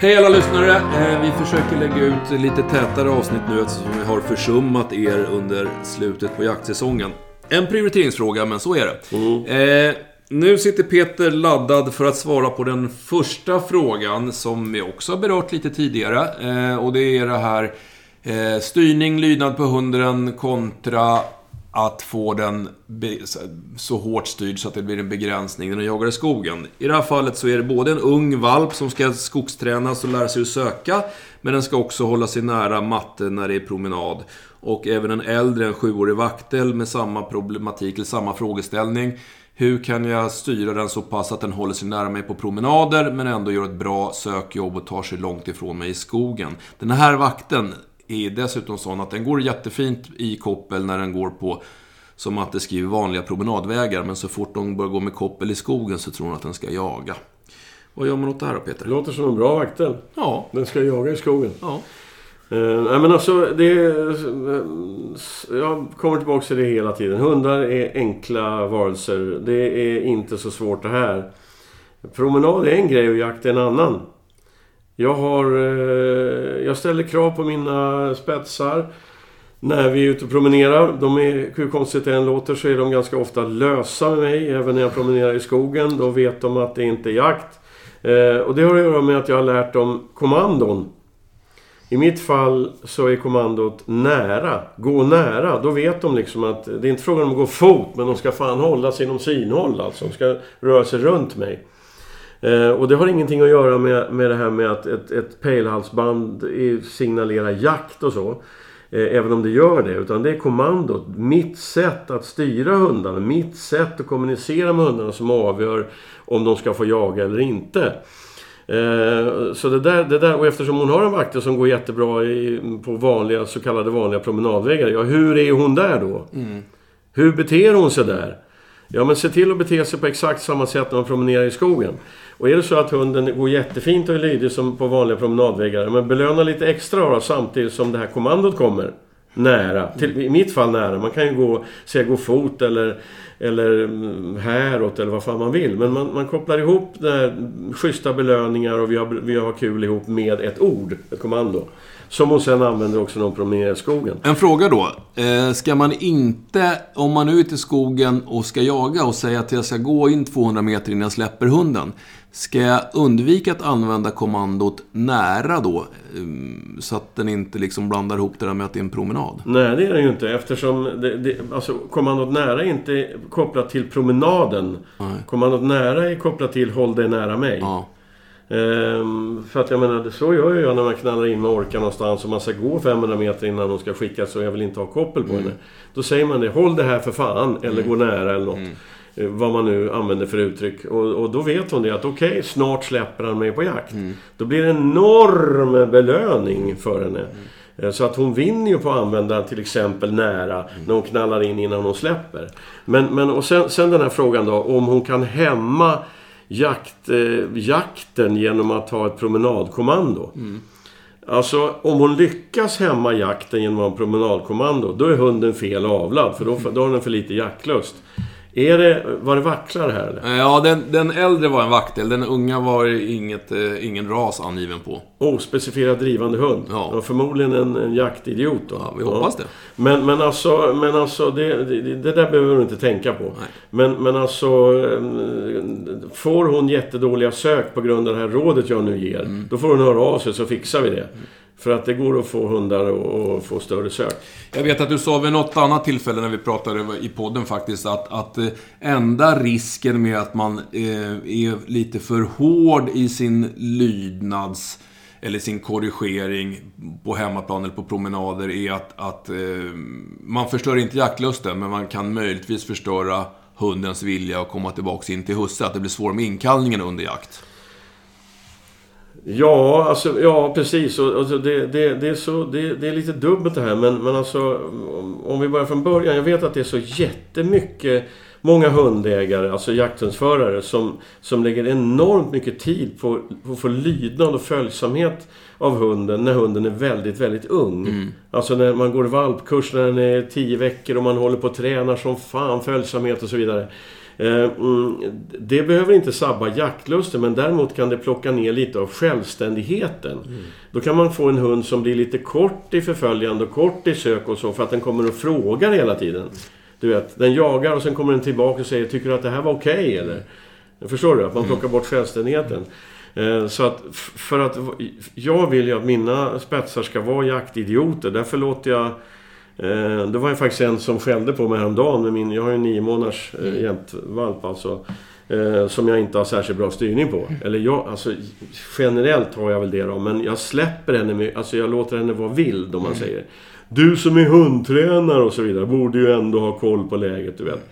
Hej alla lyssnare! Eh, Vi försöker lägga ut lite tätare avsnitt nu eftersom vi har försummat er under slutet på jaktsäsongen. En prioriteringsfråga, men så är det. Eh, nu sitter Peter laddad för att svara på den första frågan som vi också har berört lite tidigare. Eh, och det är det här eh, styrning, lydnad på hunden kontra att få den så hårt styrd så att det blir en begränsning när den jagar i skogen. I det här fallet så är det både en ung valp som ska skogstränas och lära sig att söka, men den ska också hålla sig nära matte när det är promenad. Och även en äldre, en sjuårig vaktel med samma problematik, eller samma frågeställning. Hur kan jag styra den så pass att den håller sig nära mig på promenader, men ändå gör ett bra sökjobb och tar sig långt ifrån mig i skogen? Den här vakten är dessutom sån att den går jättefint i koppel när den går på, som att det skriver, vanliga promenadvägar. Men så fort de börjar gå med koppel i skogen så tror hon att den ska jaga. Vad gör man åt det här då, Det Peter? låter som en bra vaktel. Ja, Den ska jaga i skogen. ja. Nej men alltså, det... eh, jag kommer tillbaka till det hela tiden. Hundar är enkla varelser. Det är inte så svårt det här. Promenad är en grej och jakt är en annan. Jag har... Eh, jag ställer krav på mina spetsar. När vi är ute och promenerar. De är, hur konstigt det än låter, så är de ganska ofta lösa med mig. Även när jag promenerar i skogen. Då vet de att det inte är jakt. Eh, och det har att göra med att jag har lärt dem kommandon. I mitt fall så är kommandot nära. Gå nära. Då vet de liksom att det är inte frågan om att gå fot, men de ska fan hålla sig inom synhåll. Alltså. De ska röra sig runt mig. Eh, och det har ingenting att göra med, med det här med att ett, ett pejlhalsband signalerar jakt och så. Eh, även om det gör det. Utan det är kommandot. Mitt sätt att styra hundarna. Mitt sätt att kommunicera med hundarna som avgör om de ska få jaga eller inte. Eh, Så det där, det där, och eftersom hon har en vaktel som går jättebra i, på vanliga, så kallade vanliga promenadvägar. Ja, hur är hon där då? Hur beter hon sig där? Ja, men se till att bete sig på exakt samma sätt när man promenerar i skogen. Och är det så att hunden går jättefint och är lydig som på vanliga promenadvägar, men belöna lite extra då, samtidigt som det här kommandot kommer nära. Till, I mitt fall nära. Man kan ju gå, säga gå fot eller, eller mm, häråt eller vad fan man vill. Men man, man kopplar ihop det här, schyssta belöningar och vi har, vi har kul ihop med ett ord, ett kommando. Som hon sen använder också när hon promenerar i skogen. En fråga då. Eh, ska man inte, om man är ute i skogen och ska jaga och säga att jag ska gå in 200 meter innan jag släpper hunden. Ska jag undvika att använda kommandot nära då? eh, Så att den inte liksom blandar ihop det där med att det är en promenad. Nej, det är det ju inte eftersom det, det, alltså, kommandot nära är inte kopplat till promenaden. Nej. Kommandot nära är kopplat till håll dig nära mig. Ja. Ehm, för att jag menar, så gör jag när man knallar in med orkar någonstans och man ska gå 500 meter innan de ska skickas och jag vill inte ha koppel på henne. Då säger man det, håll det här för fan, eller gå nära eller något. Eh, Vad man nu använder för uttryck. Och, och då vet hon det att okej, snart släpper han mig på jakt. Då blir det en enorm belöning för henne. Eh, Så att hon vinner ju på att använda till exempel nära när hon knallar in innan hon släpper. Men, men och sen, sen den här frågan då, om hon kan hämma jakt, eh, jakten genom att ha ett promenadkommando. Alltså om hon lyckas hämma jakten genom att ha en promenadkommando, då är hunden fel avlad. För då, då har den för lite jaktlust. Är det, var det vacklar här eller? Eh, Ja, den, den äldre var en vaktel. Den unga var inget, eh, ingen ras angiven på. Ospecifierad drivande hund. Ja. Och förmodligen en, en jaktidiot då. Ja, vi hoppas det. Men, men alltså, men alltså det, det, det där behöver du inte tänka på. Nej. Men, men alltså, eh, får hon jättedåliga sök på grund av det här rådet jag nu ger, Mm. då får hon höra av sig så fixar vi det. För att det går att få hundar att få större sök. Jag vet att du sa vid något annat tillfälle när vi pratade i podden faktiskt att, att eh, enda risken med att man eh, är lite för hård i sin lydnads eller sin korrigering på hemmaplan eller på promenader är att, att eh, man förstör inte jaktlusten men man kan möjligtvis förstöra hundens vilja att komma tillbaka in till husse. Att det blir svårt med inkallningen under jakt. Ja, alltså, ja precis. Alltså, det, det, det, är så, det, det är lite dubbelt det här. Men, men alltså, om- vi börjar från början. Jag vet att det är så jättemycket, många hundägare, alltså jakthundsförare, som, som lägger enormt mycket tid på, på att få lydnad och följsamhet av hunden när hunden är väldigt, väldigt ung. Alltså när man går valpkurs när den är 10 veckor och man håller på och tränar som fan följsamhet och så vidare. Mm, det behöver inte sabba jaktlusten, men däremot kan det plocka ner lite av självständigheten. Mm. Då kan man få en hund som blir lite kort i förföljande och kort i sök och så, för att den kommer och frågar hela tiden. Du vet, den jagar och sen kommer den tillbaka och säger Tycker du att det här var okej okay, eller? Förstår du? Att man plockar bort självständigheten. Eh, så att för att... Jag vill ju att mina spetsar ska vara jaktidioter. Därför låter jag... Eh, det var ju faktiskt en som skällde på mig häromdagen med min... Jag har ju en nio månaders eh, mm. jämtvalp alltså. Som jag inte har särskilt bra styrning på. Mm. Eller jag, alltså generellt har jag väl det då. Men jag släpper henne Alltså jag låter henne vara vild om man mm. säger. Du som är hundtränare och så vidare borde ju ändå ha koll på läget, du vet.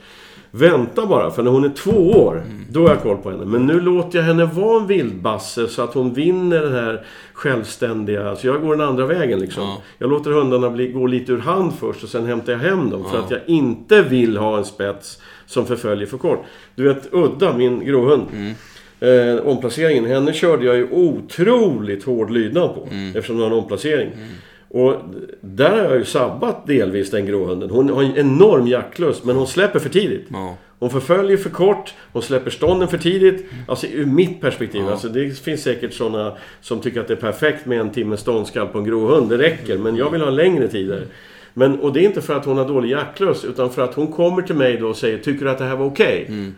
Vänta bara, för när hon är två år, mm. då har jag koll på henne. Men nu låter jag henne vara en vildbasse så att hon vinner den här självständiga... Så jag går den andra vägen liksom. Ja. Jag låter hundarna bli, gå lite ur hand först och sen hämtar jag hem dem. Ja. För att jag inte vill ha en spets som förföljer för kort. Du vet Udda, min gråhund. Mm. Eh, omplaceringen, henne körde jag ju otroligt hård lydnad på. Mm. Eftersom det var en omplacering. Mm. Och där har jag ju sabbat delvis den gråhunden. Hon har en enorm jaktlust, men hon släpper för tidigt. Ja. Hon förföljer för kort, hon släpper stånden för tidigt. Alltså ur mitt perspektiv. Ja. Alltså, det finns säkert sådana som tycker att det är perfekt med en timmes ståndskall på en gråhund. Det räcker, men jag vill ha längre tider. Men, och det är inte för att hon har dålig jaktlust, utan för att hon kommer till mig då och säger Tycker du att det här var okej? Okay? Mm.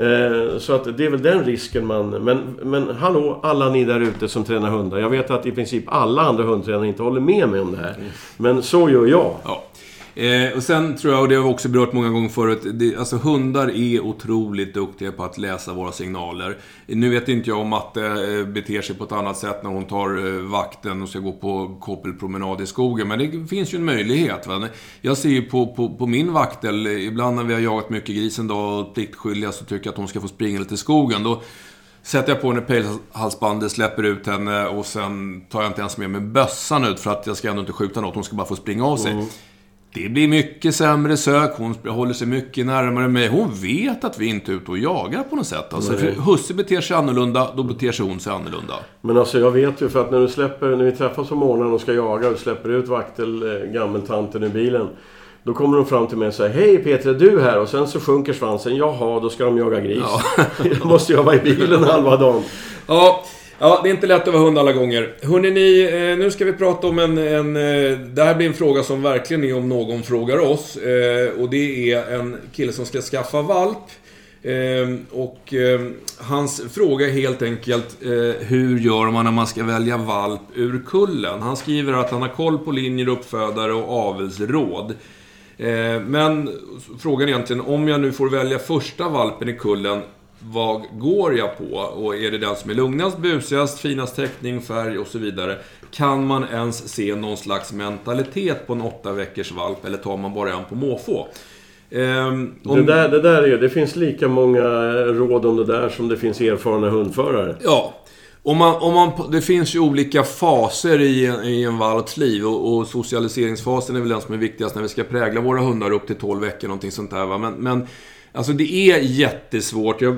Eh, så att det är väl den risken man... Men, men hallå, alla ni där ute som tränar hundar. Jag vet att i princip alla andra hundtränare inte håller med mig om det här. Men så gör jag. Ja. Eh, och sen tror jag, och det har vi också berört många gånger förut, det, alltså hundar är otroligt duktiga på att läsa våra signaler. Nu vet inte jag om Matte eh, beter sig på ett annat sätt när hon tar eh, vakten och ska gå på koppelpromenad i skogen, men det finns ju en möjlighet. Va? Jag ser ju på, på, på min vaktel, eh, ibland när vi har jagat mycket gris en dag och pliktskyldiga så tycker jag att hon ska få springa lite i skogen. Då, sätter jag på henne pejlhalsbandet, släpper ut henne och sen tar jag inte ens med mig bössan ut för att jag ska ändå inte skjuta något. Hon ska bara få springa av sig. Mm. Det blir mycket sämre sök, hon håller sig mycket närmare mig. Hon vet att vi inte är ute och jagar på något sätt. Alltså, för husse beter sig annorlunda, då beter sig hon sig annorlunda. Men alltså jag vet ju för att när du släpper, när vi träffas på morgonen och ska jaga och släpper ut vaktel, eh, gammeltanten i bilen. Då kommer de fram till mig och säger Hej Peter, är du här? Och sen så sjunker svansen. Jaha, då ska de jaga gris. Ja. då måste jag vara i bilen halva dagen. Ja, Ja, det är inte lätt att vara hund alla gånger. Hörrni, ni, eh, nu ska vi prata om en, en... Eh, det här blir en fråga som verkligen är om någon frågar oss. Eh, och det är en kille som ska skaffa valp. Och hans fråga är helt enkelt hur gör man när man ska välja valp ur kullen? Han skriver att han har koll på linjer, uppfödare och avelsråd. Men frågan är egentligen, om jag nu får välja första valpen i kullen, vad går jag på? Och är det den som är lugnast, busigast, finast täckning, färg och så vidare? Kan man ens se någon slags mentalitet på en åtta veckors valp eller tar man bara en på måfå? Um, om... det, där, det där är det finns lika många råd om det där som det finns erfarna hundförare. Ja. Om man, om man, det finns ju olika faser i, i en valps liv och, och, socialiseringsfasen är väl den som är viktigast när vi ska prägla våra hundar upp till 12 veckor, någonting sånt där. Va? Men, men Alltså det är jättesvårt. Jag,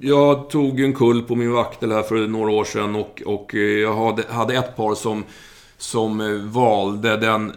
jag tog en kull på min vaktel här för några år sedan och, och eh, jag hade, hade ett par som, som eh, valde den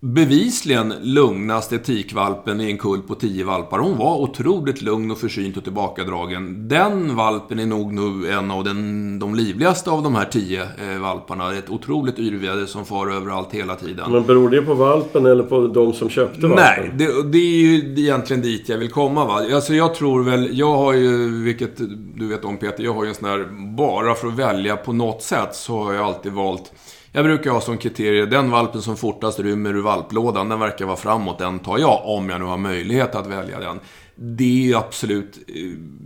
bevisligen lugnaste tikvalpen i en kull på 10 valpar. Hon var otroligt lugn och försynt och tillbakadragen. Den valpen är nog nu en av den, de livligaste av de här 10 eh, valparna. Ett otroligt yrväder som far överallt hela tiden. Men beror det på valpen eller på de som köpte valpen? Nej, det, det är ju egentligen dit jag vill komma. Va? Alltså jag tror väl, jag har ju, vilket du vet om Peter, jag har ju en sån här, bara för att välja på något sätt så har jag alltid valt jag brukar ha som kriterier, den valpen som fortast rymmer ur valplådan, den verkar vara framåt, den tar jag, om jag nu har möjlighet att välja den. Det är absolut, eh,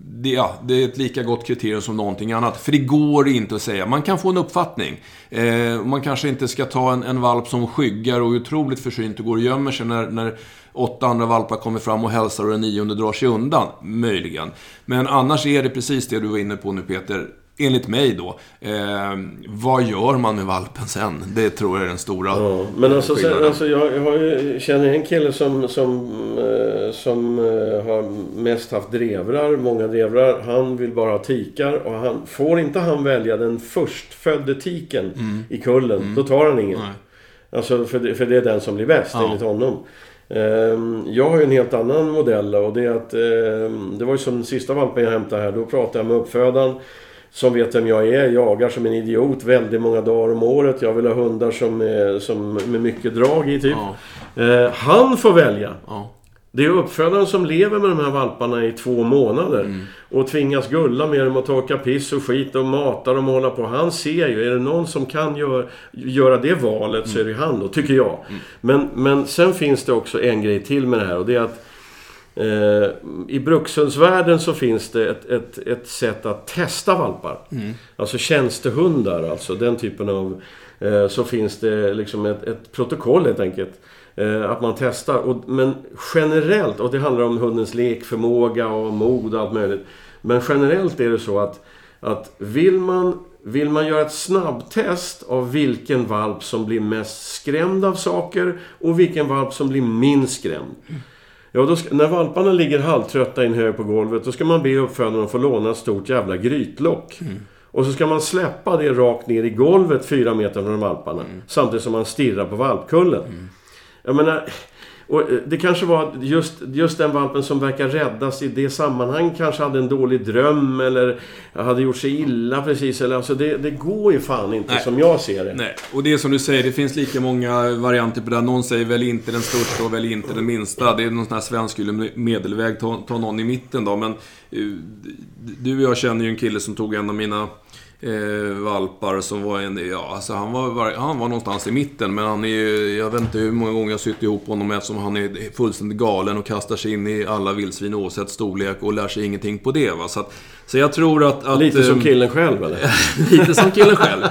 det, ja, det är ett lika gott kriterium som någonting annat. För det går inte att säga, man kan få en uppfattning. Eh, man kanske inte ska ta en, en valp som skyggar och är otroligt försynt och går och gömmer sig när, när åtta andra valpar kommer fram och hälsar och den nionde drar sig undan. Möjligen. Men annars är det precis det du var inne på nu Peter enligt mig då. Eh, vad gör man med valpen sen? Det tror jag är den stora ja, Men alltså, sen, alltså jag, jag känner en kille som, som, eh, som eh, har mest haft drevrar, många drevrar. Han vill bara ha tikar och han, får inte han välja den förstfödde tiken mm. i kullen, mm. då tar han ingen. Nej. Alltså för det, för det är den som blir bäst ja. enligt honom. Ehm, Jag har ju en helt annan modell och det är att... ehm, Det var ju som sista valpen jag hämtade här. Då pratade jag med uppfödaren. Som vet vem jag är. Jagar som en idiot väldigt många dagar om året. Jag vill ha hundar som, är, som med mycket drag i typ. Ja, Eh, Han får välja. ja. Det är uppfödaren som lever med de här valparna i två månader. Mm. Och tvingas gulla med dem och torka piss och skit och mata dem och hålla på. Han ser ju, är det någon som kan gör, göra det valet så är det han då, tycker jag. Men, men sen finns det också en grej till med det här och det är att eh, i brukshundsvärlden så finns det ett, ett, ett sätt att testa valpar. Alltså tjänstehundar, alltså den typen av... Eh, så finns det liksom ett, ett protokoll helt enkelt. Eh, att man testar. Och, men generellt, och det handlar om hundens lekförmåga och mod och allt möjligt. Men generellt är det så att, att vill, man, vill man göra ett snabbtest av vilken valp som blir mest skrämd av saker och vilken valp som blir minst skrämd. Ja, då ska, när valparna ligger halvtrötta i en hög på golvet, då ska man be uppfödaren att få låna ett stort jävla grytlock. Och så ska man släppa det rakt ner i golvet fyra meter från valparna. Samtidigt som man stirrar på valpkullen. Jag menar... Och eh, det kanske var just, just den valpen som verkar räddas i det sammanhang kanske hade en dålig dröm eller hade gjort sig illa precis. Eller, alltså det, det går ju fan inte Nej. som jag ser det. Nej, och det är som du säger, det finns lika många varianter på det. Någon säger väl inte den största och väl inte den minsta. Det är någon sån här svensk medelväg. Ta, ta någon i mitten då. Men eh, du och jag känner ju en kille som tog en av mina eh, valpar som var en... Ja, alltså han var, han var någonstans i mitten. Men han är ju- Jag vet inte hur många gånger jag har sytt ihop honom eftersom han är fullständigt galen och kastar sig in i alla vildsvin oavsett storlek och lär sig ingenting på det. Va? Så, att, så jag tror att... att Lite som ehm, killen själv eller? Lite som killen själv.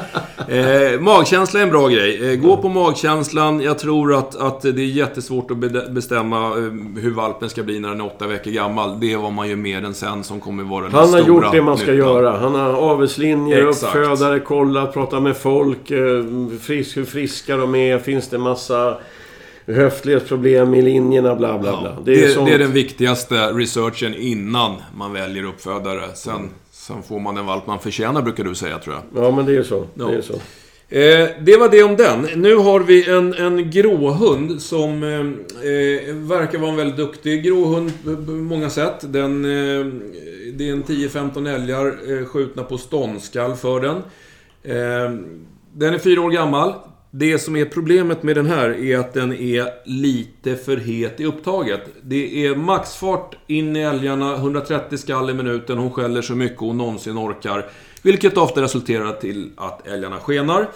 Eh, magkänsla är en bra grej. Eh, gå på magkänslan. Jag tror att, att det är jättesvårt att bestämma eh, hur valpen ska bli när den är åtta veckor gammal. Det är vad man gör med den sen som kommer vara den Han har stora gjort det man ska nyttan. göra. Han har avelslinjer, Exakt. uppfödare, kollat, pratat med folk. eh, Frisk, hur friska de är. Finns det massa höftledsproblem i linjerna, bla bla bla. Ja, Det är, sånt. det är den viktigaste researchen innan man väljer uppfödare. Sen, sen får man den valp man förtjänar, brukar du säga, tror jag. Ja, men det är så. Ja. Det är så. Eh, det var det om den. Nu har vi en, en gråhund som eh, eh verkar vara en väldigt duktig gråhund på många sätt. Den, eh, det är en 10-15 älgar eh, skjutna på ståndskall för den. Eh, den är fyra år gammal. Det som är problemet med den här är att den är lite för het i upptaget. Det är maxfart in i älgarna, 130 skall i minuten. Hon skäller så mycket hon någonsin orkar. Vilket ofta resulterar till att älgarna skenar.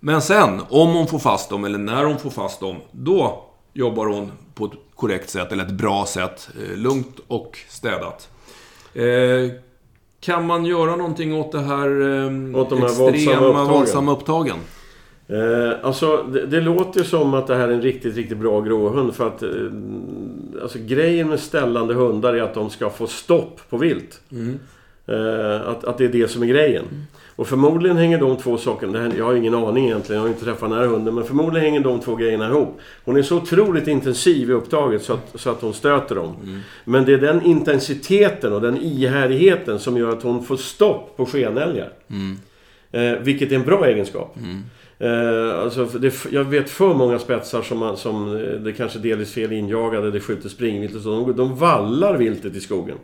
Men sen, om hon får fast dem, eller när hon får fast dem, då jobbar hon på ett korrekt sätt, eller ett bra sätt. Eh, lugnt och städat. Eh, kan man göra någonting åt det här eh, Åt de här våldsamma extrema upptagen? våldsamma upptagen? Eh, alltså, det, det låter som att det här är en riktigt, riktigt bra gråhund. För att... Eh, alltså, grejen med ställande hundar är att de ska få stopp på vilt. Eh, att, att det är det som är grejen. Och förmodligen hänger de två sakerna... Här, jag har ingen aning egentligen, jag har inte träffat den här hunden. Men förmodligen hänger de två grejerna ihop. Hon är så otroligt intensiv i upptaget så att, så att hon stöter dem. Men det är den intensiteten och den ihärdigheten som gör att hon får stopp på skenälgar. Eh, vilket är en bra egenskap. Eh, alltså, det, jag vet för många spetsar som, som eh, det kanske delvis fel injagade, det skjuter springvilt och så. De, de vallar viltet i skogen.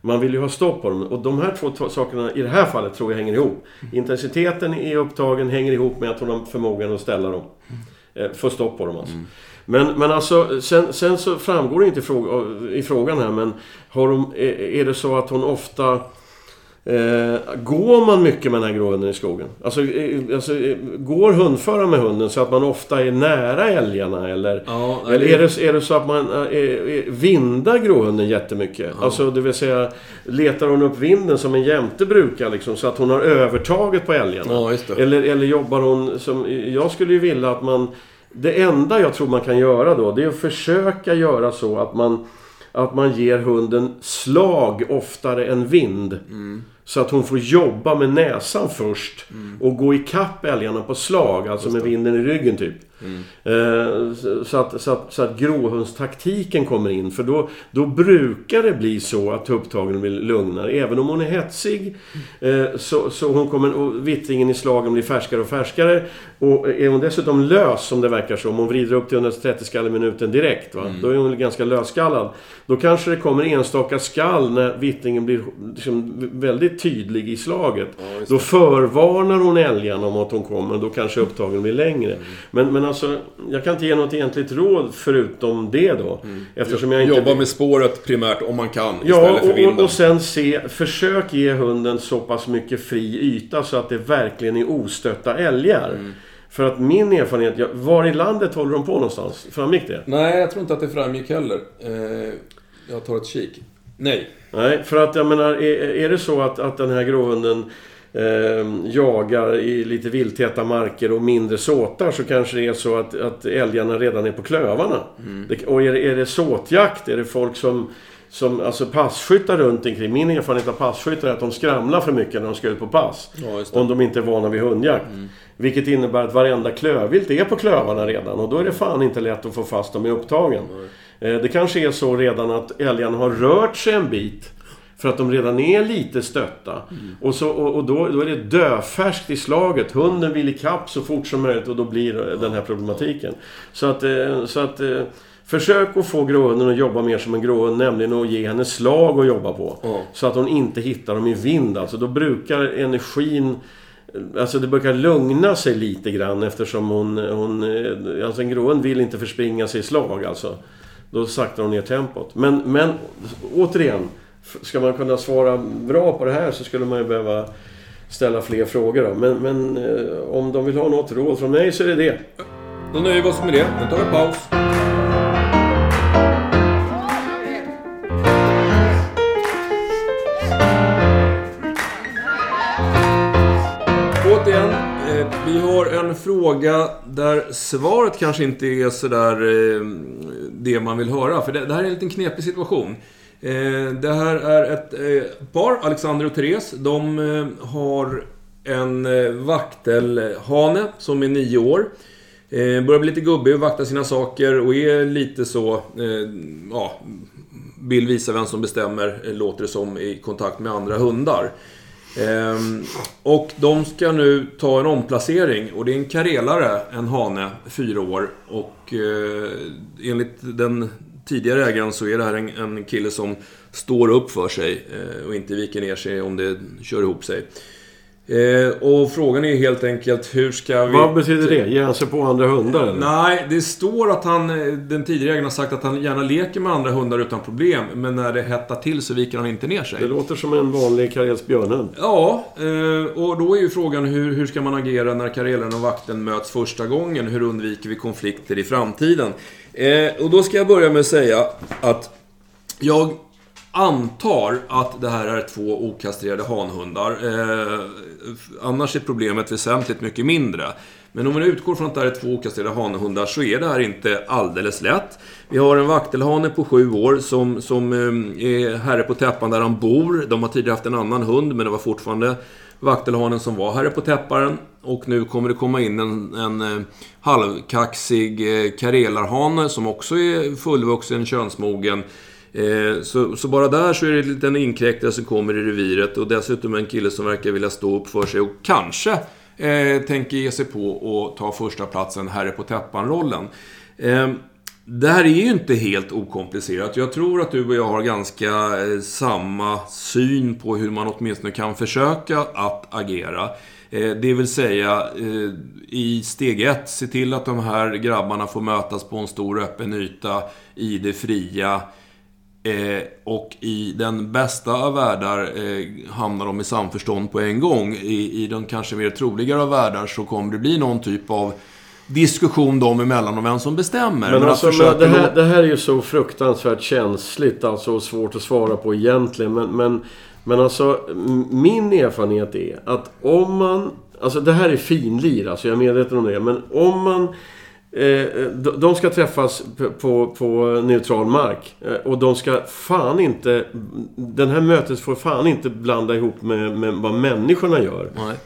Man vill ju ha stopp på dem. Och de här två sakerna i det här fallet tror jag hänger ihop. Intensiteten i upptagen hänger ihop med att hon har förmågan att ställa dem. Eh, få stopp på dem alltså. Men, men alltså, sen, sen så framgår det inte i, fråga, i frågan här, men har de, är det så att hon ofta... Eh, går man mycket med den här gråhunden i skogen? Alltså, eh, alltså, eh, går hundföraren med hunden så att man ofta är nära älgarna? Eller, Ja, eller är det, är det så att man eh, vindar gråhunden jättemycket? Alltså det vill säga, letar hon upp vinden som en jämte brukar liksom, så att hon har övertaget på älgarna? Ja. Eller, eller jobbar hon som... Jag skulle ju vilja att man... Det enda jag tror man kan göra då, det är att försöka göra så att man... Att man ger hunden slag oftare än vind. Så att hon får jobba med näsan först och gå ikapp älgarna på slag, alltså med vinden i ryggen typ. Eh, så, att, så, att, så att gråhundstaktiken kommer in. För då, då brukar det bli så att tupptagen blir lugnare. Även om hon är hetsig. Eh, så, så hon kommer, och vittringen i slagen blir färskare och färskare. Och är hon dessutom lös som det verkar som. Hon vrider upp till 130 skall i minuten direkt. Va? Då är hon ganska lösskallad. Då kanske det kommer enstaka skall när vittringen blir liksom väldigt tydlig i slaget. då förvarnar hon älgarna om att hon kommer. Då kanske upptagen blir längre. Men, men alltså, jag kan inte ge något egentligt råd förutom det då. Eftersom jag inte... Jobba med spåret primärt om man kan Ja, istället för och, vinden. och, och sen se, försök ge hunden så pass mycket fri yta så att det verkligen är ostötta älgar. Mm. För att min erfarenhet, ja, var i landet håller de på någonstans? Framgick det? Nej, jag tror inte att det framgick heller. Eh, jag tar ett kik. Nej. Nej, för att jag menar, är, är det så att, att den här gråhunden eh, jagar i lite vilttäta marker och mindre såtar så kanske det är så att, att älgarna redan är på klövarna. Det, och är, det- är det såtjakt, är det folk som, som alltså passkyttar runt omkring. Min erfarenhet av passkyttar är att de skramlar för mycket när de ska ut på pass. Ja. Om de inte är vana vid hundjakt. Vilket innebär att varenda klövvilt är på klövarna redan och då är det fan inte lätt att få fast dem i upptagen. Eh, Det kanske är så redan att älgarna har rört sig en bit. För att de redan är lite stötta. Och, så, och, och då, då är det dödfärskt i slaget. Hunden vill ikapp så fort som möjligt och då blir eh, den här problematiken. Så att, eh, så att eh, försök att få gråhunden att jobba mer som en gråhund. Nämligen att ge henne slag att jobba på. Ja. Så att hon inte hittar dem i vind. Alltså då brukar energin... Alltså det brukar lugna sig lite grann eftersom hon... hon eh, alltså en gråhund vill inte förspringa sig i slag alltså. Då saktar hon ner tempot. Men, men återigen. Ska man kunna svara bra på det här så skulle man ju behöva ställa fler frågor då. Men, men eh, om de vill ha något råd från mig så är det det. Då nöjer vi oss med det. Nu tar vi paus. Återigen, eh, vi har en fråga där svaret kanske inte är sådär eh, det man vill höra. För det, det här är en liten knepig situation. Eh, det här är ett eh, par, Alexander och Therese. De eh, har en vaktelhane som är nio år. Börjar bli lite gubbig och vakta sina saker och är lite så... Ja, vill visa vem som bestämmer, låter det som, i kontakt med andra hundar. Och de ska nu ta en omplacering och det är en karelare, en hane, fyra år. Och enligt den tidigare ägaren så är det här en, en kille som står upp för sig eh, och inte viker ner sig om det kör ihop sig. Eh, och frågan är helt enkelt hur ska vi... Vad betyder det? Han sig på andra hundar eller? Nej, det står att han, eh, den tidigare ägaren har sagt att han gärna leker med andra hundar utan problem. Men när det hettar till så viker han inte ner Det sig. låter som en vanlig karelsk björnhund. Ja, eh, och då är ju frågan hur, hur ska man agera när karelen och vakten möts första gången? Hur undviker vi konflikter i framtiden? Eh, och då ska jag börja med att säga att jag antar att det här är två okastrerade hanhundar. Eh, annars är problemet väsentligt mycket mindre. Men om man utgår från att det här är två okastrerade hanhundar så är det här inte alldeles lätt. Vi har en vaktelhane på sju år som, som eh, är herre på täppan där han bor. De har tidigare haft en annan hund men det var fortfarande vaktelhanen som var herre på täpparen. Och nu kommer det komma in en, en eh, halvkaxig eh, karelarhane som också är fullvuxen, könsmogen. Eh, så, så bara där så är det en liten inkräktare som kommer i reviret och dessutom en kille som verkar vilja stå upp för sig och kanske eh, tänker ge sig på och ta första platsen herre på täppan-rollen. Eh, det här är ju inte helt okomplicerat. Jag tror att du och jag har ganska eh, samma syn på hur man åtminstone kan försöka att agera. Eh, det vill säga, eh, i steg ett, se till att de här grabbarna får mötas på en stor öppen yta i det fria. Och i den bästa av världar hamnar de i samförstånd på en gång. I, I de kanske mer troligare av världar så kommer det bli någon typ av diskussion dem emellan om vem som bestämmer. Men att alltså, men det, här, det här är ju så fruktansvärt känsligt alltså, och svårt att svara på egentligen. Men, men, men alltså, min erfarenhet är att om man... Alltså det här är finlir, alltså jag är medveten om det. Men om man eh, de- ska träffas på, på neutral mark. Eh, Och de ska fan inte... Den här mötet får fan inte blanda ihop med, med vad människorna gör. Nej.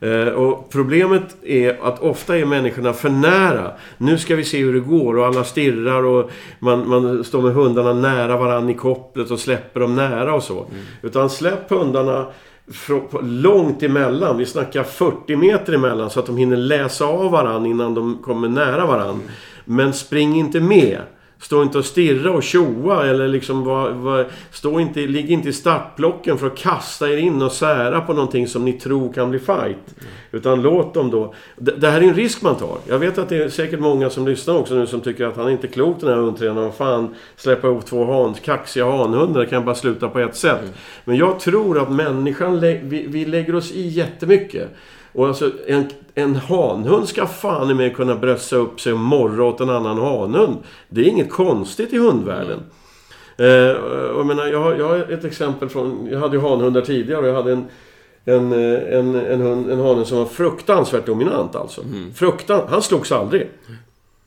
Eh, och problemet är att ofta är människorna för nära. Nu ska vi se hur det går och alla stirrar och man, man står med hundarna nära varann i kopplet och släpper dem nära och så. Utan släpp hundarna långt emellan. Vi snackar 40 meter emellan så att de hinner läsa av varann innan de kommer nära varann. Men spring inte med. Stå inte och stirra och tjoa eller liksom var, var, stå inte, ligg inte i startblocken för att kasta er in och sära på någonting som ni tror kan bli fight. Utan låt dem då... Det, det här är en risk man tar. Jag vet att det är säkert många som lyssnar också nu som tycker att han är inte klok den här hundtränaren. Vad fan, släppa ihop två han, kaxiga hanhundar kan bara sluta på ett sätt. Men jag tror att människan, vi, vi lägger oss i jättemycket. Och alltså en, en hanhund ska fan i mig kunna brösta upp sig och morra åt en annan hanhund. Det är inget konstigt i hundvärlden. Eh, och jag, menar, jag, har, jag har ett exempel från... Jag hade ju hanhundar tidigare och jag hade en, en, eh, en, en, hund, en hane som var fruktansvärt dominant alltså. Fruktan, han slogs aldrig.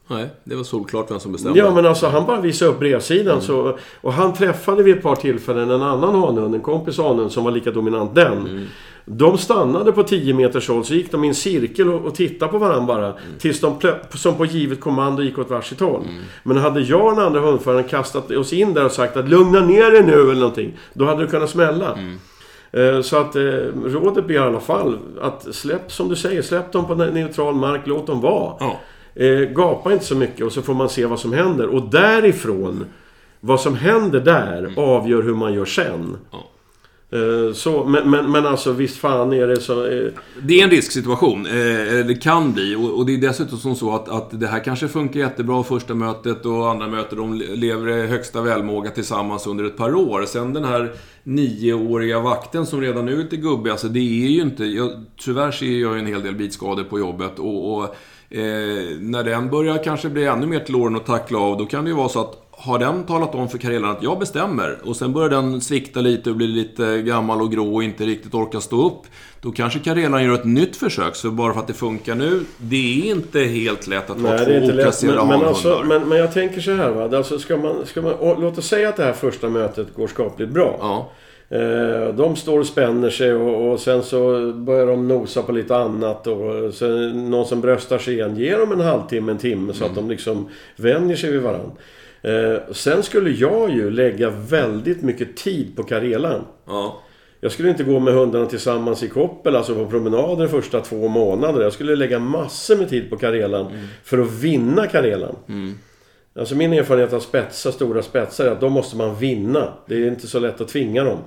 Nej, det var solklart vem som bestämde. Ja men alltså han bara visade upp bredsidan så... Och han träffade vid ett par tillfällen en annan hanhund, en kompis hanhund som var lika dominant den. De stannade på 10 meters håll, så gick de i en cirkel och, och tittade på varandra bara. Tills de som på givet kommando gick åt varsitt håll. Men hade jag och den andra hundföraren kastat oss in där och sagt att lugna ner er nu eller någonting. Då hade det kunnat smälla. Eh, Så att eh, rådet blir i alla fall att släpp, som du säger, släpp dem på neutral mark, låt dem vara. Ja. Eh, gapa inte så mycket och så får man se vad som händer. Och därifrån, vad som händer där, avgör hur man gör sen. Ja. Eh, så, men, men, men alltså visst fan är det så... Eh, Det är en risksituation. Eh, eller det kan bli. Och, och det är dessutom som så att, att det här kanske funkar jättebra första mötet och andra mötet. De lever i högsta välmåga tillsammans under ett par år. Sen den här nioåriga vakten som redan nu är lite gubbig. Alltså det är ju inte... Jag, tyvärr ser jag ju en hel del bitskador på jobbet. Och, och eh, när den börjar kanske bli ännu mer till åren att tackla av, då kan det ju vara så att har den talat om för Karelan att jag bestämmer och sen börjar den svikta lite och bli lite gammal och grå och inte riktigt orkar stå upp. Då kanske Karelan gör ett nytt försök. Så bara för att det funkar nu, det är inte helt lätt att ha nej, två inte lätt. oplacerade Men, men, alltså, men, men jag tänker så här va. Alltså ska man, ska man, och, låt oss säga att det här första mötet går skapligt bra. Ja, Eh, de står och spänner sig och, och sen så börjar de nosa på lite annat och sen någon som bröstar sig igen. Ge dem en halvtimme, en timme så att de liksom vänjer sig vid varandra. Eh, sen skulle jag ju lägga väldigt mycket tid på Karelan. ja. Jag skulle inte gå med hundarna tillsammans i koppel, alltså på promenader de första två månaderna. Jag skulle lägga massor med tid på Karelan för att vinna Karelan. Alltså min erfarenhet av spetsar, stora spetsar, är att de måste man vinna. Det är inte så lätt att tvinga dem.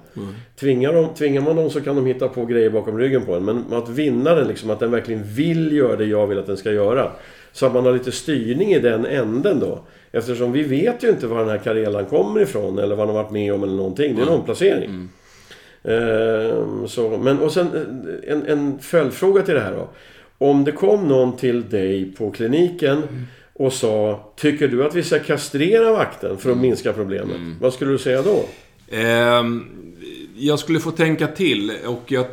Tvingar, dem, tvingar man dem så kan de hitta på grejer bakom ryggen på en. Men att vinna den, liksom, att den verkligen vill göra det jag vill att den ska göra. Så att man har lite styrning i den änden då. Eftersom vi vet ju inte var den här Karelan kommer ifrån eller vad den har varit med om eller någonting. Det är en omplacering. Ehm, så, men och sen eh, en, en följdfråga till det här då. Om det kom någon till dig på kliniken och sa Tycker du att vi ska kastrera vakten för att minska problemet? Vad skulle du säga då? Ehm, jag skulle få tänka till och jag,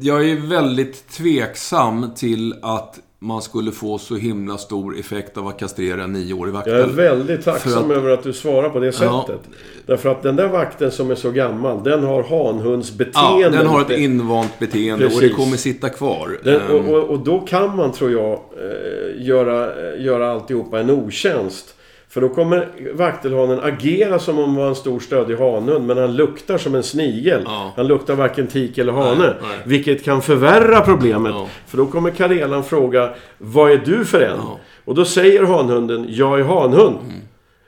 jag är väldigt tveksam till att man skulle få så himla stor effekt av att kastrera en nioårig vaktel. Jag är väldigt tacksam För över att du svarar på det Ja. sättet. Därför att den där vakten som är så gammal, den har hanhundsbeteende. Ja, den har ett invant beteende och det Precis. kommer sitta kvar. Den, Ehm, och, och, och då kan man, tror jag, eh, göra, eh, göra alltihopa en otjänst. För då kommer vaktelhanen agera som om han var en stor stödig hanhund, men han luktar som en snigel. Ja. Han luktar varken tik eller hane. Nej, nej. Vilket kan förvärra problemet. Ja. För då kommer Karelan fråga Vad är du för en? Ja. Mm. Och då säger hanhunden Jag är hanhund.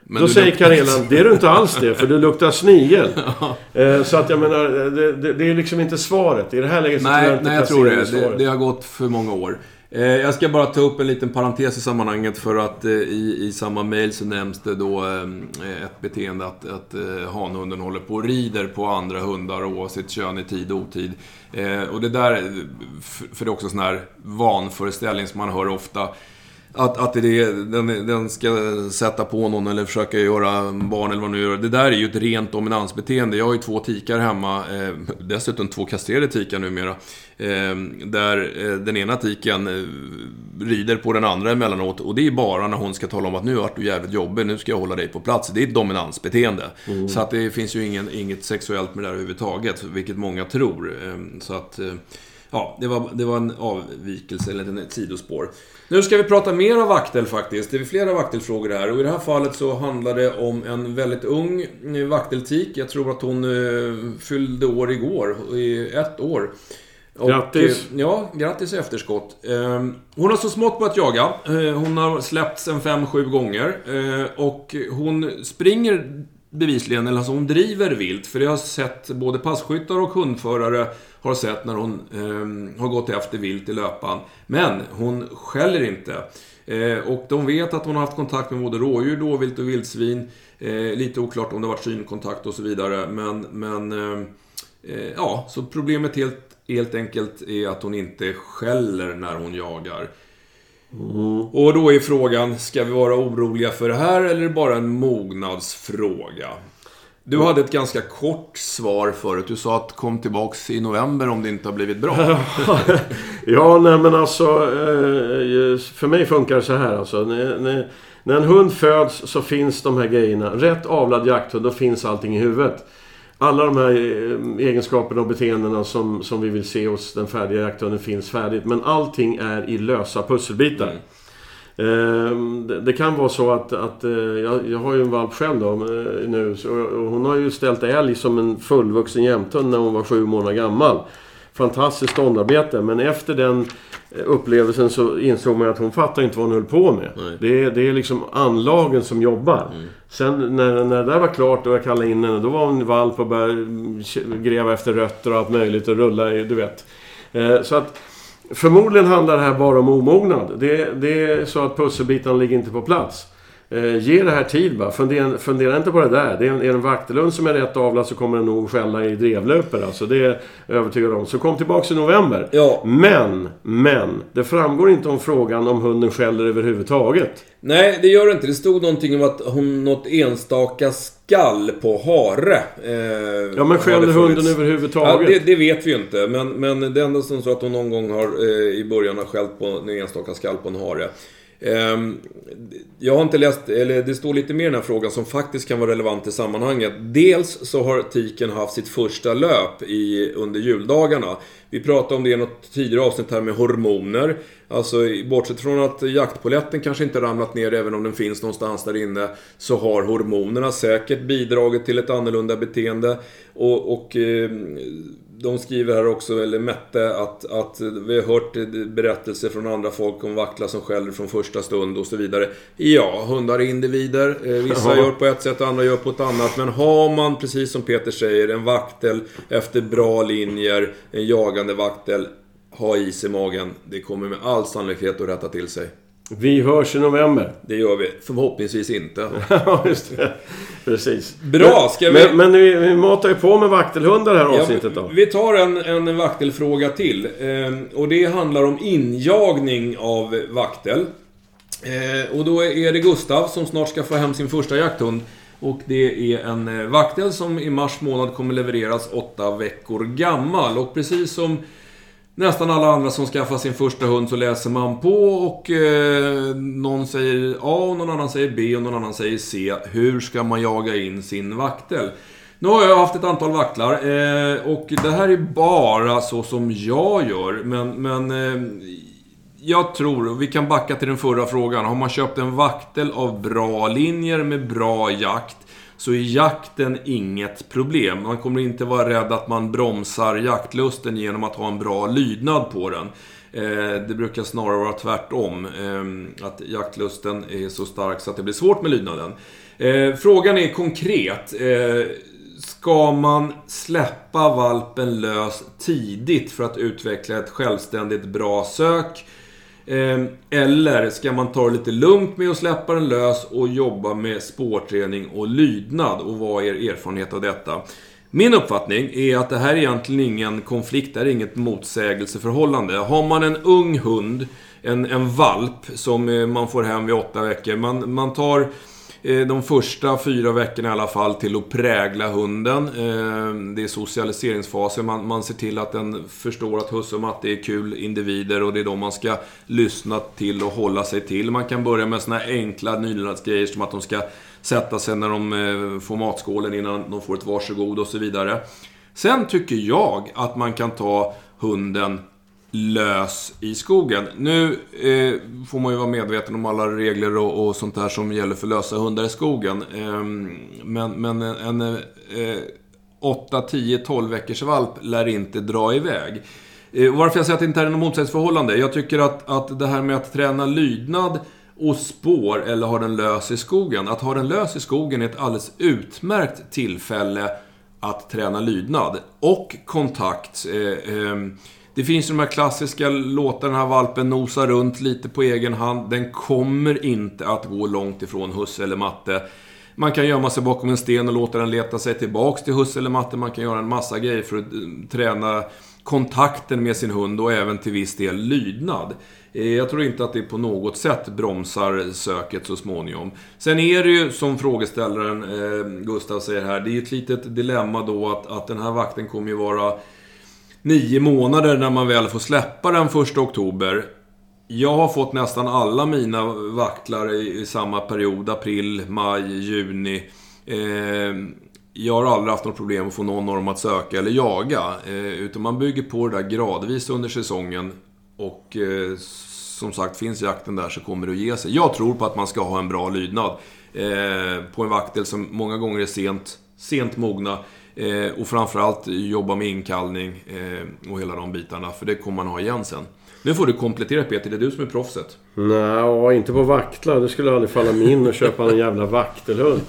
men Då säger luktar- Karelan, det är du inte alls det, för du luktar snigel. Eh, Så att jag menar, det, det, det är liksom inte svaret. I det här läget så tror jag Nej, inte nej, jag tror det. det. Det har gått för många år. Eh, jag ska bara ta upp en liten parentes i sammanhanget för att eh, i, i samma mail så nämns det då eh, ett beteende att, att hanhunden håller på och rider på andra hundar oavsett kön i tid och otid. Och det där, för det är också en sån här vanföreställning som man hör ofta att, att det, den, den ska sätta på någon eller försöka göra barn eller vad nu gör. Det där är ju ett rent dominansbeteende. Jag har ju två tikar hemma. Eh, dessutom två kastrerade tikar numera. Eh, där eh, den ena tiken eh, rider på den andra emellanåt. Och det är bara när hon ska tala om att nu har du jävligt jobbig, nu ska jag hålla dig på plats. Det är ett dominansbeteende. Mm. Så att det finns ju ingen, inget sexuellt med det här överhuvudtaget, vilket många tror. Eh, så att... Eh, ja, det var, det var en avvikelse, eller ett sidospår. Nu ska vi prata mer om vaktel faktiskt. Det är flera vaktelfrågor här. Och i det här fallet så handlar det om en väldigt ung vakteltik. Jag tror att hon uh, fyllde år igår, i ett år. Och, grattis! Eh, ja, grattis i efterskott. Uh, hon har så smått börjat jaga. Uh, hon har släppts en 5-7 gånger. Och hon springer bevisligen, eller alltså hon driver vilt. För det har sett både passkyttar och hundförare har sett när hon eh, har gått efter vilt i löpan. Men hon skäller inte. Eh, och de vet att hon har haft kontakt med både rådjur, dåvilt och vildsvin. Eh, lite oklart om det har varit synkontakt och så vidare. Men, men eh, eh ja, så problemet helt, helt enkelt är att hon inte skäller när hon jagar. Mm. Och då är frågan, ska vi vara oroliga för det här eller är det bara en mognadsfråga? Du hade ett ganska kort svar förut. Du sa att kom tillbaks i november om det inte har blivit bra. ja, nej men alltså. Eh, för mig funkar det så här alltså. När, när en hund föds så finns de här grejerna. Rätt avlad jakthund, då finns allting i huvudet. Alla de här eh, egenskaperna och beteendena som, som vi vill se hos den färdiga jakthunden finns färdigt. Men allting är i lösa pusselbitar. Mm. Ehm, det kan vara så att, att eh, jag, har ju en valp själv då eh, nu. och hon har ju ställt älg som en fullvuxen jämthund när hon var sju månader gammal. Fantastiskt ståndarbete. Men efter den eh, upplevelsen så insåg man att hon fattar inte vad hon höll på med. Det är, det är liksom anlagen som jobbar. Mm. Sen när, när det där var klart och jag kallade in henne, då var hon valp och började gräva efter rötter och allt möjligt och rulla i, du vet. Så att Förmodligen handlar det här bara om omognad. Det, det är så att pusselbitarna ligger inte på plats. Eh, ge det här tid bara. Fundera, fundera inte på det där. Det är en, är en vaktelund som är rätt avlad så kommer den nog skälla i drevlöper. Alltså, det är jag övertygad om. Så kom tillbaks i november. Ja. Men, men. Det framgår inte om frågan om hunden skäller överhuvudtaget. Nej, det gör det inte. Det stod någonting om att hon något enstaka skall på hare. Eh, ja, men skäller hunden överhuvudtaget? Ja, det, det, vet vi ju inte. Men, men det ändå som så att hon någon gång har eh, i början har skällt på en enstaka skall på en hare. Ehm, jag har inte läst, eller det står lite mer i den här frågan som faktiskt kan vara relevant i sammanhanget. Dels så har tiken haft sitt första löp i, under juldagarna. Vi pratade om det i något tidigare avsnitt här med hormoner. Alltså bortsett från att jaktpoletten kanske inte ramlat ner även om den finns någonstans där inne. Så har hormonerna säkert bidragit till ett annorlunda beteende. Och, och eh, de skriver här också, eller Mette, att, att vi har hört berättelser från andra folk om vaktlar som skäller från första stund och så vidare. Ja, hundar är individer. Eh, vissa gör på ett sätt, andra gör på ett annat. Men har man, precis som Peter säger, en vaktel efter bra linjer, en jagande vaktel, ha is i magen. Det kommer med all sannolikhet att rätta till sig. Vi hörs i november. Det gör vi. Förhoppningsvis inte. Ja, just det. Precis. Bra, ska vi... Men, men vi, vi matar ju på med vaktelhundar det här avsnittet då. Vi tar en, en vaktelfråga till. Ehm, och det handlar om injagning av vaktel. Ehm, och då är det Gustav som snart ska få hem sin första jakthund. Och det är en eh, vaktel som i mars månad kommer levereras åtta veckor gammal. Och precis som nästan alla andra som skaffar sin första hund så läser man på och eh, någon säger A och någon annan säger B och någon annan säger C. Hur ska man jaga in sin vaktel? Nu har jag haft ett antal vaktlar eh, och det här är bara så som jag gör. Men, men eh, jag tror, och vi kan backa till den förra frågan. Har man köpt en vaktel av bra linjer med bra jakt så är jakten inget problem. Man kommer inte vara rädd att man bromsar jaktlusten genom att ha en bra lydnad på den. Eh, det brukar snarare vara tvärtom. Eh, att jaktlusten är så stark så att det blir svårt med lydnaden. Eh, frågan är konkret. Ska man släppa valpen lös tidigt för att utveckla ett självständigt bra sök? Ehm, eller ska man ta det lite lugnt med att släppa den lös och jobba med spårträning och lydnad? Och vad är er erfarenhet av detta? Min uppfattning är att det här är egentligen ingen konflikt, det här är inget motsägelseförhållande. Har man en ung hund, en, en valp, som eh, man får hem vid åtta veckor. Man, man tar Eh, de första fyra veckorna i alla fall till att prägla hunden. Eh, det är socialiseringsfasen. Man, man ser till att den förstår att husse och matte är kul individer och det är de man ska lyssna till och hålla sig till. Man kan börja med såna här enkla nylydnadsgrejer som att de ska sätta sig när de eh, får matskålen innan de får ett varsågod och så vidare. Sen tycker jag att man kan ta hunden lös i skogen. Nu eh, får man ju vara medveten om alla regler och, och, sånt där som gäller för lösa hundar i skogen. Eh, men, men en eh, 8, 10, 12 veckors valp lär inte dra iväg. Eh, varför jag säger att det inte är något motsatsförhållande? Jag tycker att, att det här med att träna lydnad och spår eller ha den lös i skogen. Att ha den lös i skogen är ett alldeles utmärkt tillfälle att träna lydnad. Och kontakt. Eh, eh, det finns ju de här klassiska låtarna, den här valpen nosar runt lite på egen hand. Den kommer inte att gå långt ifrån husse eller matte. Man kan gömma sig bakom en sten och låta den leta sig tillbaks till husse eller matte. Man kan göra en massa grejer för att eh, träna kontakten med sin hund och även till viss del lydnad. Eh, jag tror inte att det på något sätt bromsar söket så småningom. Sen är det ju, som frågeställaren eh, Gustav säger här, det är ju ett litet dilemma då att, att den här vakten kommer ju vara nio månader när man väl får släppa den första oktober. Jag har fått nästan alla mina vaktlar i, i samma period, april, maj, juni. Eh, jag har aldrig haft något problem att få någon av dem att söka eller jaga. Eh, utan man bygger på det där gradvis under säsongen. Och eh, som sagt, finns jakten där så kommer det att ge sig. Jag tror på att man ska ha en bra lydnad. Eh, på en vaktel som många gånger är sent, sent mogna. Eh, och framförallt jobba med inkallning eh, och hela de bitarna. För det kommer man ha igen sen. Nu får du komplettera Peter, det är du som är proffset. Nej, inte på vaktlar. Det skulle aldrig falla mig in att köpa en jävla vaktelhund.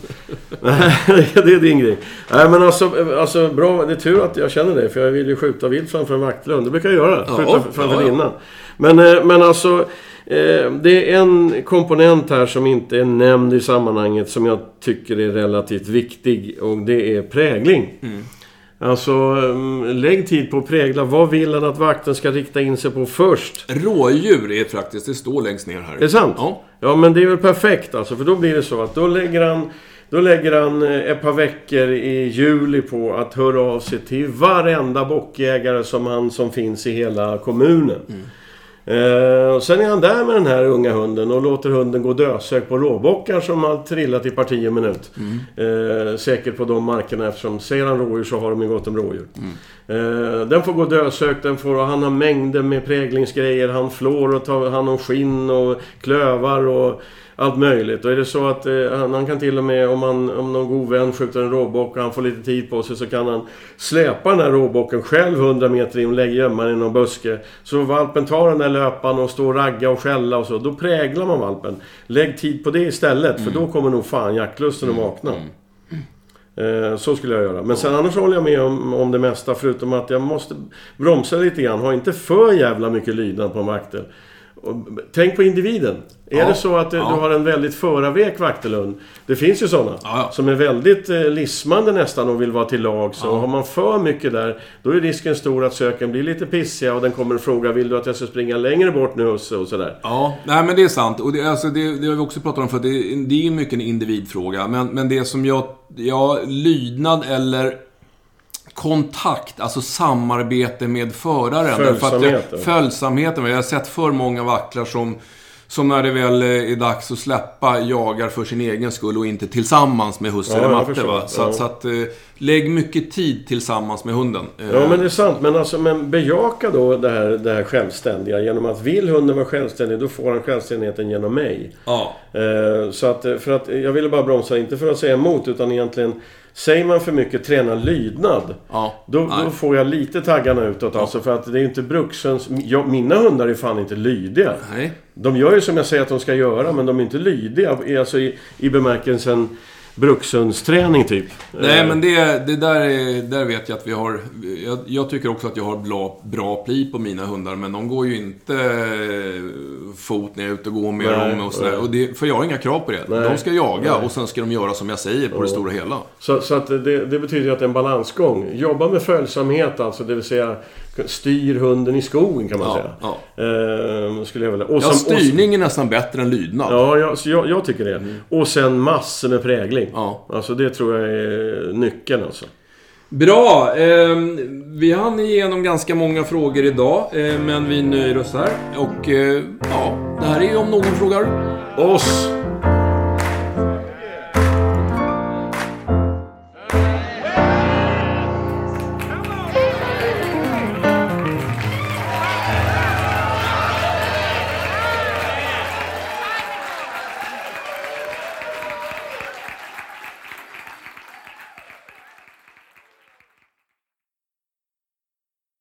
Nej, det är din grej. Nej, men alltså, alltså bra. Det är tur att jag känner dig. För jag vill ju skjuta vilt framför en vaktelhund. Det brukar jag göra. Skjuta ja, framför ja, innan. Men, eh, men alltså... Eh, det är en komponent här som inte är nämnd i sammanhanget som jag tycker är relativt viktig. Och det är prägling. Mm. Alltså, mm, lägg tid på att prägla. Vad vill han att vakten ska rikta in sig på först? Rådjur är faktiskt, det står längst ner här. Är det sant? Ja. Ja, men det är väl perfekt alltså. För då blir det så att då lägger han... Då lägger han eh, ett par veckor i juli på att höra av sig till varenda bockjägare som, han, som finns i hela kommunen. Mm. Eh, och sen är han där med den här unga hunden och låter hunden gå dösök på råbockar som har trillat i parti och minut. Mm. Eh, säkert på de markerna eftersom säger han rådjur så har de ju gått om rådjur. Mm. Eh, den får gå dösök, den får, han har mängder med präglingsgrejer. Han flår och tar hand om skinn och klövar och allt möjligt. Och är det så att eh, han, han, kan till och med, om, han, om någon god vän skjuter en råbock och han får lite tid på sig så kan han släpa den här råbocken själv 100 meter in och lägga gömma den i någon buske. Så valpen tar den där löpan och står och ragga och skälla och så. Då präglar man valpen. Lägg tid på det istället, mm. för då kommer nog fan jaktlusten mm. att vakna. Mm. Eh, så skulle jag göra. Men sen annars håller jag med om, om det mesta förutom att jag måste bromsa lite grann. Ha inte för jävla mycket lydnad på en vaktel. Tänk på individen. Ja, är det så att du, ja. du har en väldigt förarvek vaktelund. Det finns ju sådana. Ja, som är väldigt eh, lismande nästan och vill vara till lag. Så har man för mycket där, då är risken stor att söken blir lite pissiga och den kommer att fråga Vill du att jag ska springa längre bort nu Husse? Och sådär. Ja, nej men det är sant. Och det, alltså, det, det har vi också pratat om för det, det är mycket en individfråga. Men, men det som jag... Ja, lydnad eller kontakt, alltså samarbete med föraren. Följsamheten. följsamheten. Jag har sett för många vacklar som, som när det väl är dags att släppa jagar för sin egen skull och inte tillsammans med husse ja, eller matte. Va? Så, ja. så att, eh, lägg mycket tid tillsammans med hunden. Ja, men det är sant. Men, alltså, men bejaka då det här, det här självständiga. Genom att vill hunden vara självständig, då får han självständigheten genom mig. Ja. Eh, så att, för att, jag ville bara bromsa, inte för att säga emot, utan egentligen Säger man för mycket träna lydnad. Ja, då, då, får jag lite taggarna utåt ja. alltså. För att det är inte brukshöns... mina hundar är fan inte lydiga. Nej. De gör ju som jag säger att de ska göra men de är inte lydiga. Alltså i, i bemärkelsen brukshundsträning typ. Nej, Eh, men det, det där, är, där vet jag att vi har... Jag, jag tycker också att jag har bra, bra pli på mina hundar, men de går ju inte eh, fot när jag är ute och går med Nej, dem och sådär. Och det, för jag har inga krav på det. Nej, de ska jaga nej. och sen ska de göra som jag säger på det stora hela. Så, så att det, det betyder att det är en balansgång. Jobba med följsamhet alltså, det vill säga styr hunden i skogen kan man Ja, säga. ja. Eh, skulle jag vilja. Och Ja, sen- och- styrning är nästan bättre än lydnad. Ja, jag, jag, jag tycker det. Och sen massor med prägling. Ja. Alltså det tror jag är nyckeln alltså. Bra! Eh, vi hann igenom ganska många frågor idag, eh, men vi nöjer oss här. Och eh, ja, det här är ju om någon frågar Oss!